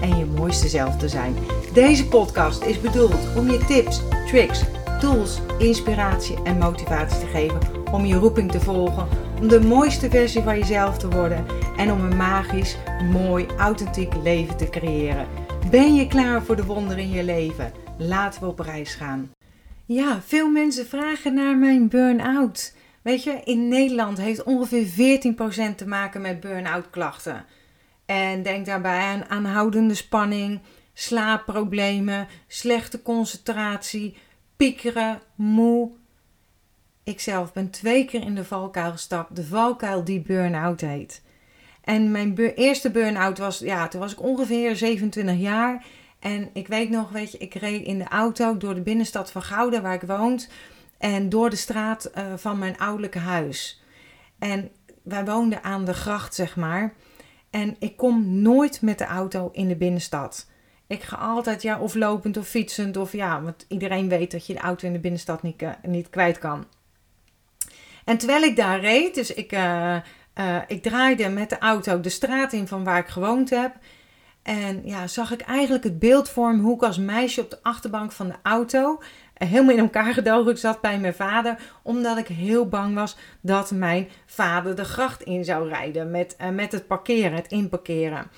en je mooiste zelf te zijn. Deze podcast is bedoeld om je tips, tricks, tools, inspiratie en motivatie te geven om je roeping te volgen, om de mooiste versie van jezelf te worden en om een magisch, mooi, authentiek leven te creëren. Ben je klaar voor de wonderen in je leven? Laten we op reis gaan. Ja, veel mensen vragen naar mijn burn-out. Weet je, in Nederland heeft ongeveer 14% te maken met burn-out klachten. En denk daarbij aan aanhoudende spanning, slaapproblemen, slechte concentratie, piekeren, moe. Ikzelf ben twee keer in de valkuil gestapt, de valkuil die burn-out heet. En mijn eerste burn-out was, ja, toen was ik ongeveer 27 jaar. En ik weet nog, weet je, ik reed in de auto door de binnenstad van Gouden, waar ik woont. En door de straat eh, van mijn ouderlijke huis. En wij woonden aan de gracht, zeg maar. En ik kom nooit met de auto in de binnenstad. Ik ga altijd, ja, of lopend of fietsend. Of ja, want iedereen weet dat je de auto in de binnenstad niet, uh, niet kwijt kan. En terwijl ik daar reed, dus ik, uh, uh, ik draaide met de auto de straat in van waar ik gewoond heb. En ja, zag ik eigenlijk het beeld vormen hoe ik als meisje op de achterbank van de auto helemaal in elkaar gedogen zat bij mijn vader. Omdat ik heel bang was dat mijn vader de gracht in zou rijden met, uh, met het parkeren, het inparkeren.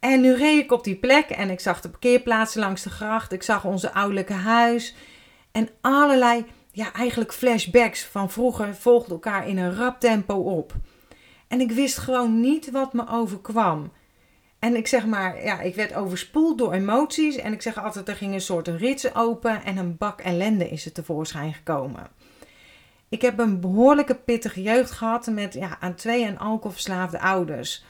En nu reed ik op die plek en ik zag de parkeerplaatsen langs de gracht. Ik zag onze ouderlijke huis. En allerlei, ja, eigenlijk flashbacks van vroeger volgden elkaar in een rap tempo op. En ik wist gewoon niet wat me overkwam. En ik zeg maar, ja, ik werd overspoeld door emoties. En ik zeg altijd, er ging een soort rits open en een bak ellende is er tevoorschijn gekomen. Ik heb een behoorlijke pittige jeugd gehad met ja, aan twee en alcoholverslaafde ouders.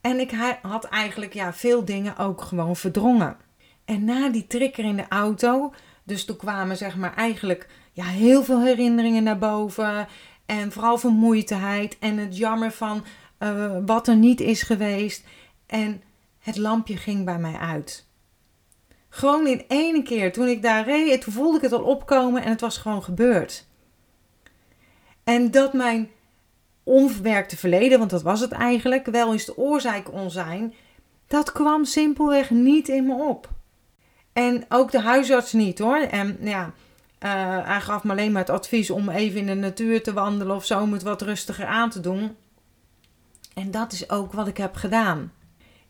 En ik had eigenlijk ja, veel dingen ook gewoon verdrongen. En na die trigger in de auto, dus toen kwamen zeg maar eigenlijk ja, heel veel herinneringen naar boven. En vooral vermoeidheid en het jammer van uh, wat er niet is geweest. En het lampje ging bij mij uit. Gewoon in één keer, toen ik daar reed, toen voelde ik het al opkomen en het was gewoon gebeurd. En dat mijn onverwerkte verleden, want dat was het eigenlijk, wel eens de oorzaak onzijn, dat kwam simpelweg niet in me op. En ook de huisarts niet hoor. En ja, uh, hij gaf me alleen maar het advies om even in de natuur te wandelen of zo om het wat rustiger aan te doen. En dat is ook wat ik heb gedaan.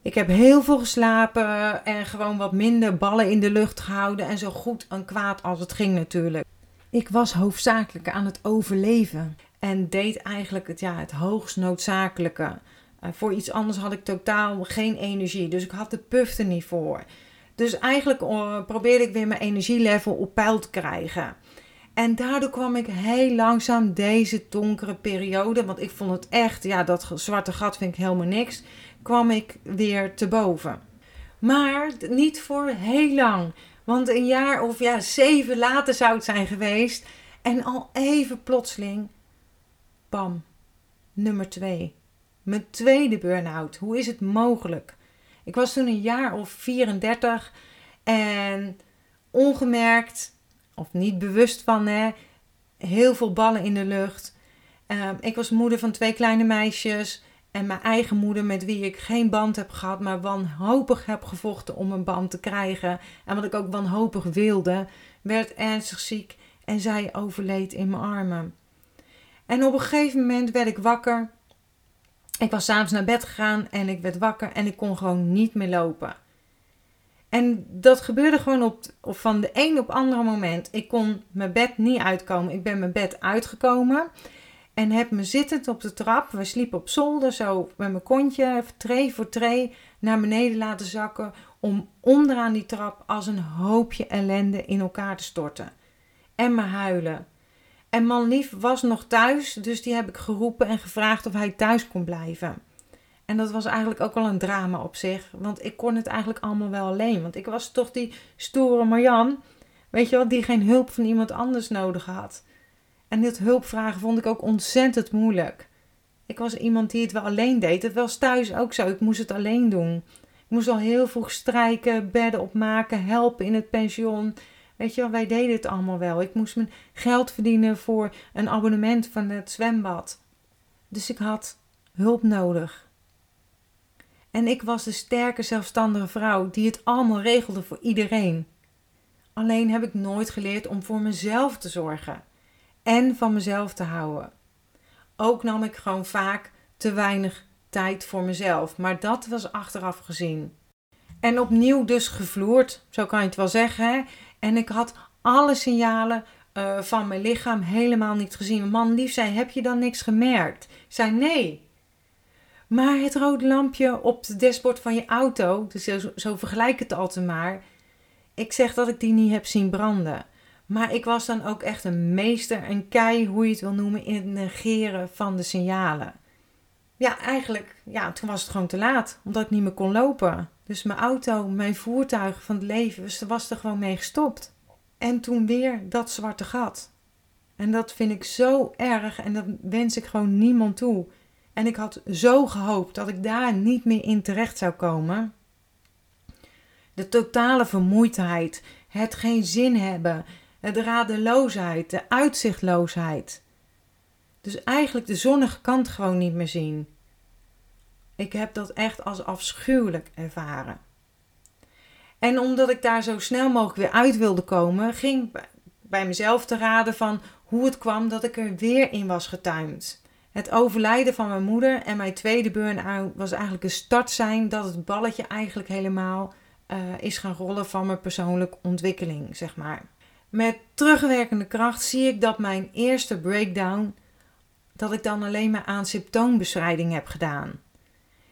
Ik heb heel veel geslapen en gewoon wat minder ballen in de lucht gehouden en zo goed en kwaad als het ging natuurlijk. Ik was hoofdzakelijk aan het overleven en deed eigenlijk het, ja, het hoogst noodzakelijke. Uh, voor iets anders had ik totaal geen energie, dus ik had de puff er niet voor. Dus eigenlijk uh, probeerde ik weer mijn energielevel op peil te krijgen. En daardoor kwam ik heel langzaam deze donkere periode, want ik vond het echt, ja, dat zwarte gat vind ik helemaal niks, kwam ik weer te boven. Maar niet voor heel lang, want een jaar of ja, zeven later zou het zijn geweest. En al even plotseling, bam, nummer twee. Mijn tweede burn-out. Hoe is het mogelijk? Ik was toen een jaar of 34 en ongemerkt of niet bewust van, hè, heel veel ballen in de lucht. Uh, ik was moeder van twee kleine meisjes en mijn eigen moeder met wie ik geen band heb gehad, maar wanhopig heb gevochten om een band te krijgen. En wat ik ook wanhopig wilde, werd ernstig ziek en zij overleed in mijn armen. En op een gegeven moment werd ik wakker. Ik was s'avonds naar bed gegaan en ik werd wakker en ik kon gewoon niet meer lopen. En dat gebeurde gewoon op, op van de een op andere moment. Ik kon mijn bed niet uitkomen. Ik ben mijn bed uitgekomen en heb me zittend op de trap. We sliepen op zolder, zo met mijn kontje, tree voor tree, naar beneden laten zakken. Om onderaan die trap als een hoopje ellende in elkaar te storten. En me huilen. En man lief was nog thuis, dus die heb ik geroepen en gevraagd of hij thuis kon blijven. En dat was eigenlijk ook wel een drama op zich. Want ik kon het eigenlijk allemaal wel alleen. Want ik was toch die stoere Marjan. Weet je wel, die geen hulp van iemand anders nodig had. En dit hulpvragen vond ik ook ontzettend moeilijk. Ik was iemand die het wel alleen deed. Het was thuis ook zo. Ik moest het alleen doen. Ik moest al heel vroeg strijken, bedden opmaken, helpen in het pension. Weet je wel, wij deden het allemaal wel. Ik moest mijn geld verdienen voor een abonnement van het zwembad. Dus ik had hulp nodig. En ik was de sterke, zelfstandige vrouw die het allemaal regelde voor iedereen. Alleen heb ik nooit geleerd om voor mezelf te zorgen en van mezelf te houden. Ook nam ik gewoon vaak te weinig tijd voor mezelf, maar dat was achteraf gezien. En opnieuw dus gevloerd, zo kan je het wel zeggen. Hè? En ik had alle signalen uh, van mijn lichaam helemaal niet gezien. Man lief zei, heb je dan niks gemerkt? Ik zei, nee. Maar het rode lampje op het dashboard van je auto, dus zo, zo vergelijk het altijd maar. Ik zeg dat ik die niet heb zien branden. Maar ik was dan ook echt een meester, een kei, hoe je het wil noemen, in het negeren van de signalen. Ja, eigenlijk, ja, toen was het gewoon te laat, omdat ik niet meer kon lopen. Dus mijn auto, mijn voertuig van het leven, was, was er gewoon mee gestopt. En toen weer dat zwarte gat. En dat vind ik zo erg en dat wens ik gewoon niemand toe. En ik had zo gehoopt dat ik daar niet meer in terecht zou komen. De totale vermoeidheid, het geen zin hebben, de radeloosheid, de uitzichtloosheid. Dus eigenlijk de zonnige kant gewoon niet meer zien. Ik heb dat echt als afschuwelijk ervaren. En omdat ik daar zo snel mogelijk weer uit wilde komen, ging bij mezelf te raden van hoe het kwam dat ik er weer in was getuimd. Het overlijden van mijn moeder en mijn tweede burn-out was eigenlijk een start zijn dat het balletje eigenlijk helemaal uh, is gaan rollen van mijn persoonlijke ontwikkeling, zeg maar. Met terugwerkende kracht zie ik dat mijn eerste breakdown, dat ik dan alleen maar aan symptoombestrijding heb gedaan.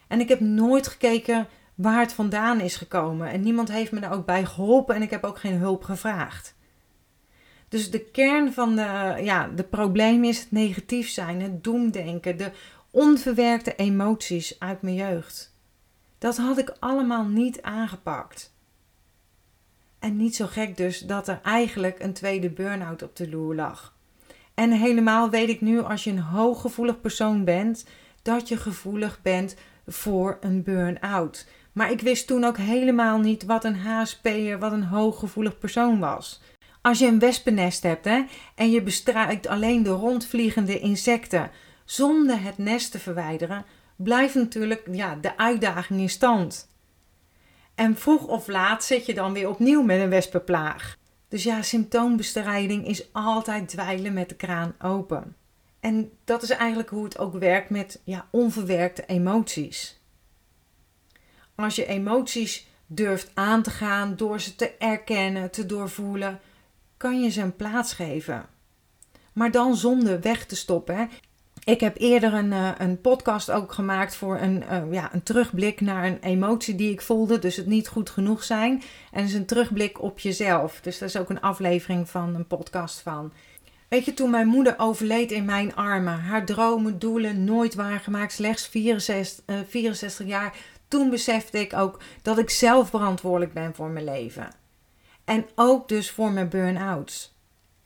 En ik heb nooit gekeken waar het vandaan is gekomen. En niemand heeft me er ook bij geholpen en ik heb ook geen hulp gevraagd. Dus de kern van de, ja, de problemen is het negatief zijn, het doemdenken, de onverwerkte emoties uit mijn jeugd. Dat had ik allemaal niet aangepakt. En niet zo gek dus dat er eigenlijk een tweede burn-out op de loer lag. En helemaal weet ik nu als je een hooggevoelig persoon bent, dat je gevoelig bent voor een burn-out. Maar ik wist toen ook helemaal niet wat een HSP'er, wat een hooggevoelig persoon was. Als je een wespennest hebt hè, en je bestrijkt alleen de rondvliegende insecten zonder het nest te verwijderen, blijft natuurlijk ja, de uitdaging in stand. En vroeg of laat zit je dan weer opnieuw met een wespenplaag. Dus ja, symptoombestrijding is altijd dweilen met de kraan open. En dat is eigenlijk hoe het ook werkt met ja, onverwerkte emoties. Als je emoties durft aan te gaan door ze te erkennen, te doorvoelen, kan je ze een plaats geven. Maar dan zonder weg te stoppen. Ik heb eerder een, uh, een podcast ook gemaakt voor een, uh, ja, een terugblik naar een emotie die ik voelde. Dus het niet goed genoeg zijn. En is een terugblik op jezelf. Dus dat is ook een aflevering van een podcast van. Weet je, toen mijn moeder overleed in mijn armen, haar dromen, doelen nooit waargemaakt, slechts 64, uh, 64 jaar, toen besefte ik ook dat ik zelf verantwoordelijk ben voor mijn leven. En ook dus voor mijn burn-outs.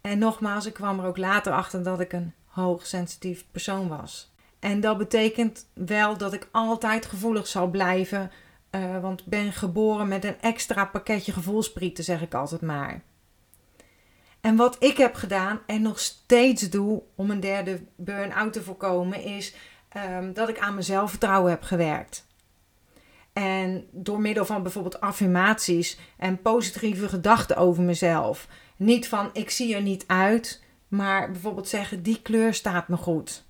En nogmaals, ik kwam er ook later achter dat ik een hoogsensitief persoon was. En dat betekent wel dat ik altijd gevoelig zal blijven, uh, want ik ben geboren met een extra pakketje gevoelsprieten, zeg ik altijd maar. En wat ik heb gedaan en nog steeds doe om een derde burn-out te voorkomen, is um, dat ik aan mijn zelfvertrouwen heb gewerkt. En door middel van bijvoorbeeld affirmaties en positieve gedachten over mezelf. Niet van ik zie er niet uit, maar bijvoorbeeld zeggen die kleur staat me goed.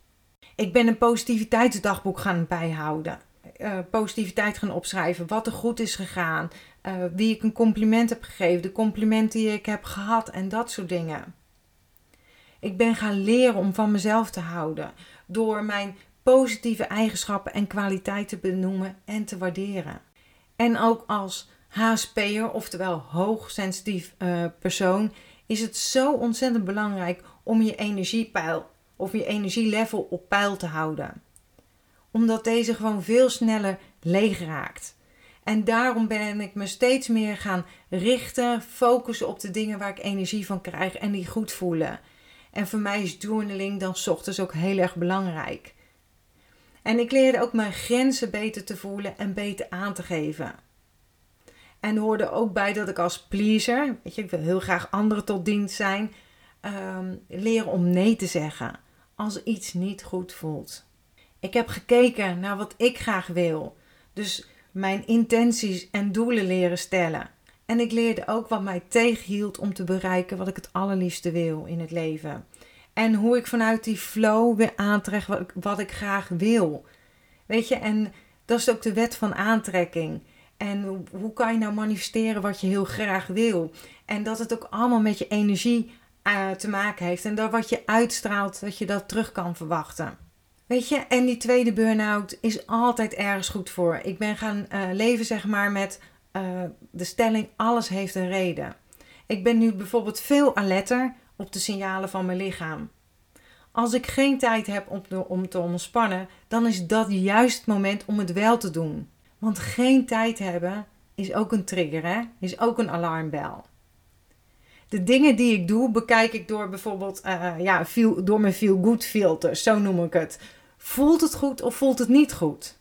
Ik ben een positiviteitsdagboek gaan bijhouden. Uh, positiviteit gaan opschrijven, wat er goed is gegaan, uh, wie ik een compliment heb gegeven, de complimenten die ik heb gehad en dat soort dingen. Ik ben gaan leren om van mezelf te houden door mijn positieve eigenschappen en kwaliteiten benoemen en te waarderen. En ook als HSP'er, oftewel hoogsensitief uh, persoon, is het zo ontzettend belangrijk om je energiepeil of je energielevel op peil te houden. omdat deze gewoon veel sneller leeg raakt. En daarom ben ik me steeds meer gaan richten, focussen op de dingen waar ik energie van krijg en die goed voelen. En voor mij is journaling dan ochtends ook heel erg belangrijk. En ik leerde ook mijn grenzen beter te voelen en beter aan te geven. En hoorde ook bij dat ik als pleaser, weet je, ik wil heel graag anderen tot dienst zijn, um, leren om nee te zeggen als iets niet goed voelt. Ik heb gekeken naar wat ik graag wil. Dus mijn intenties en doelen leren stellen. En ik leerde ook wat mij tegenhield om te bereiken wat ik het allerliefste wil in het leven. En hoe ik vanuit die flow weer aantrek wat ik, wat ik graag wil. Weet je, en dat is ook de wet van aantrekking. En hoe kan je nou manifesteren wat je heel graag wil? En dat het ook allemaal met je energie uh, te maken heeft. En dat wat je uitstraalt, dat je dat terug kan verwachten. Weet je, en die tweede burn-out is altijd ergens goed voor. Ik ben gaan uh, leven, zeg maar, met uh, de stelling: alles heeft een reden. Ik ben nu bijvoorbeeld veel alerter op de signalen van mijn lichaam. Als ik geen tijd heb om om te ontspannen, dan is dat juist het moment om het wel te doen. Want geen tijd hebben is ook een trigger, hè? is ook een alarmbel. De dingen die ik doe, bekijk ik door bijvoorbeeld uh, ja, feel, door mijn feel good filter, zo noem ik het. Voelt het goed of voelt het niet goed?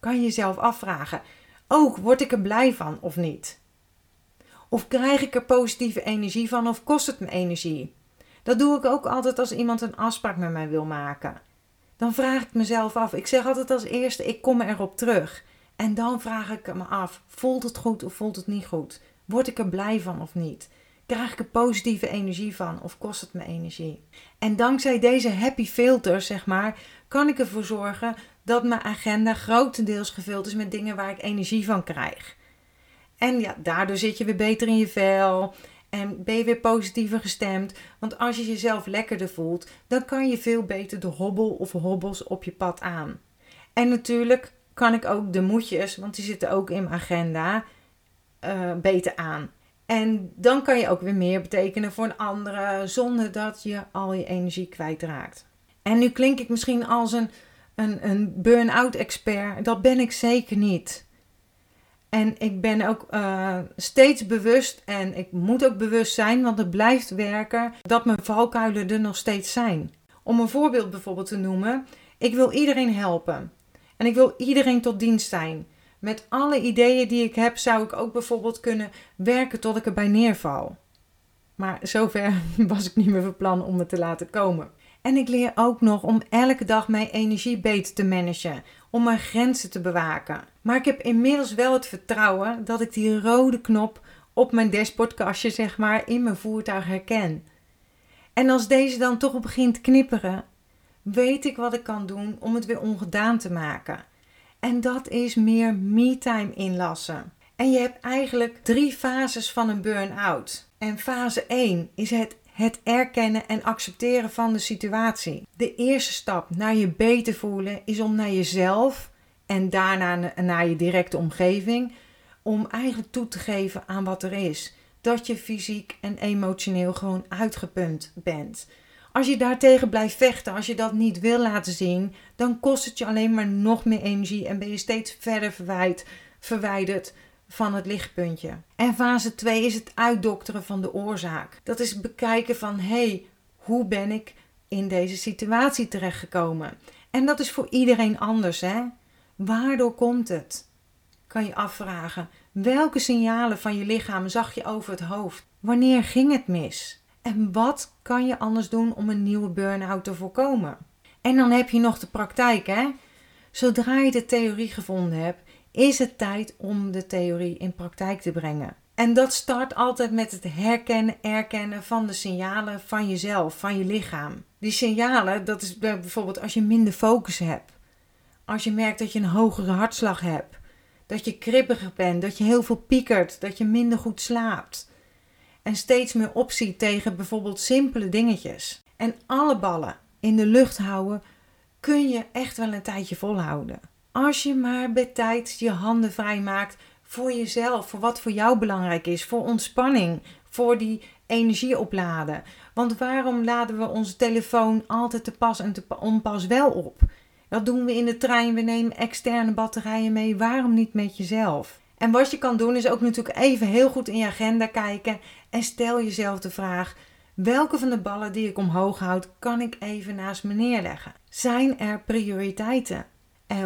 Kan je jezelf afvragen. Ook word ik er blij van of niet? Of krijg ik er positieve energie van of kost het me energie? Dat doe ik ook altijd als iemand een afspraak met mij wil maken. Dan vraag ik mezelf af. Ik zeg altijd als eerste: ik kom erop terug. En dan vraag ik me af: voelt het goed of voelt het niet goed? Word ik er blij van of niet? Krijg ik er positieve energie van of kost het me energie? En dankzij deze happy filters, zeg maar, kan ik ervoor zorgen dat mijn agenda grotendeels gevuld is met dingen waar ik energie van krijg. En ja, daardoor zit je weer beter in je vel en ben je weer positiever gestemd. Want als je jezelf lekkerder voelt, dan kan je veel beter de hobbel of hobbels op je pad aan. En natuurlijk kan ik ook de moedjes, want die zitten ook in mijn agenda, uh, beter aan. En dan kan je ook weer meer betekenen voor een andere zonder dat je al je energie kwijtraakt. En nu klink ik misschien als een, een, een burn-out expert. Dat ben ik zeker niet. En ik ben ook uh, steeds bewust en ik moet ook bewust zijn, want het blijft werken, dat mijn valkuilen er nog steeds zijn. Om een voorbeeld bijvoorbeeld te noemen, ik wil iedereen helpen. En ik wil iedereen tot dienst zijn. Met alle ideeën die ik heb, zou ik ook bijvoorbeeld kunnen werken tot ik erbij neerval. Maar zover was ik niet meer van plan om het te laten komen. En ik leer ook nog om elke dag mijn energie beter te managen, om mijn grenzen te bewaken. Maar ik heb inmiddels wel het vertrouwen dat ik die rode knop op mijn dashboardkastje, zeg maar, in mijn voertuig herken. En als deze dan toch begint knipperen, weet ik wat ik kan doen om het weer ongedaan te maken. En dat is meer me-time inlassen. En je hebt eigenlijk drie fases van een burn-out. En fase 1 is het, het erkennen en accepteren van de situatie. De eerste stap naar je beter voelen is om naar jezelf en daarna naar je directe omgeving, om eigenlijk toe te geven aan wat er is. Dat je fysiek en emotioneel gewoon uitgeput bent. Als je daartegen blijft vechten, als je dat niet wil laten zien, dan kost het je alleen maar nog meer energie en ben je steeds verder verwijd, verwijderd van het lichtpuntje. En fase 2 is het uitdokteren van de oorzaak. Dat is bekijken van hé, hey, hoe ben ik in deze situatie terechtgekomen? En dat is voor iedereen anders, hè? Waardoor komt het? Kan je afvragen. Welke signalen van je lichaam zag je over het hoofd? Wanneer ging het mis? En wat kan je anders doen om een nieuwe burn-out te voorkomen? En dan heb je nog de praktijk, hè? Zodra je de theorie gevonden hebt, is het tijd om de theorie in praktijk te brengen. En dat start altijd met het herkennen, erkennen van de signalen van jezelf, van je lichaam. Die signalen, dat is bijvoorbeeld als je minder focus hebt. Als je merkt dat je een hogere hartslag hebt. Dat je kribbiger bent, dat je heel veel piekert, dat je minder goed slaapt en steeds meer optie tegen bijvoorbeeld simpele dingetjes. En alle ballen in de lucht houden kun je echt wel een tijdje volhouden. Als je maar bij tijd je handen vrij maakt voor jezelf, voor wat voor jou belangrijk is, voor ontspanning, voor die energie opladen. Want waarom laden we onze telefoon altijd te pas en te onpas wel op? Dat doen we in de trein, we nemen externe batterijen mee. Waarom niet met jezelf? En wat je kan doen is ook natuurlijk even heel goed in je agenda kijken en stel jezelf de vraag: welke van de ballen die ik omhoog houd, kan ik even naast me neerleggen? Zijn er prioriteiten?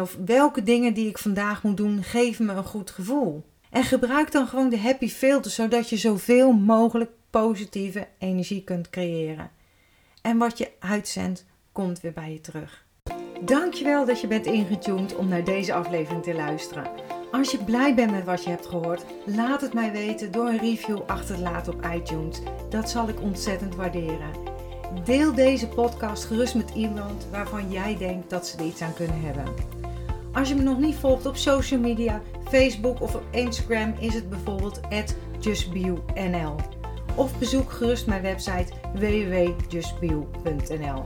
Of welke dingen die ik vandaag moet doen, geven me een goed gevoel? En gebruik dan gewoon de happy filter, zodat je zoveel mogelijk positieve energie kunt creëren. En wat je uitzendt, komt weer bij je terug. Dankjewel dat je bent ingetuned om naar deze aflevering te luisteren. Als je blij bent met wat je hebt gehoord, laat het mij weten door een review achter te laten op iTunes. Dat zal ik ontzettend waarderen. Deel deze podcast gerust met iemand waarvan jij denkt dat ze er iets aan kunnen hebben. Als je me nog niet volgt op social media, Facebook of op Instagram is het bijvoorbeeld justbeyou.nl. Of bezoek gerust mijn website www.justbeyou.nl.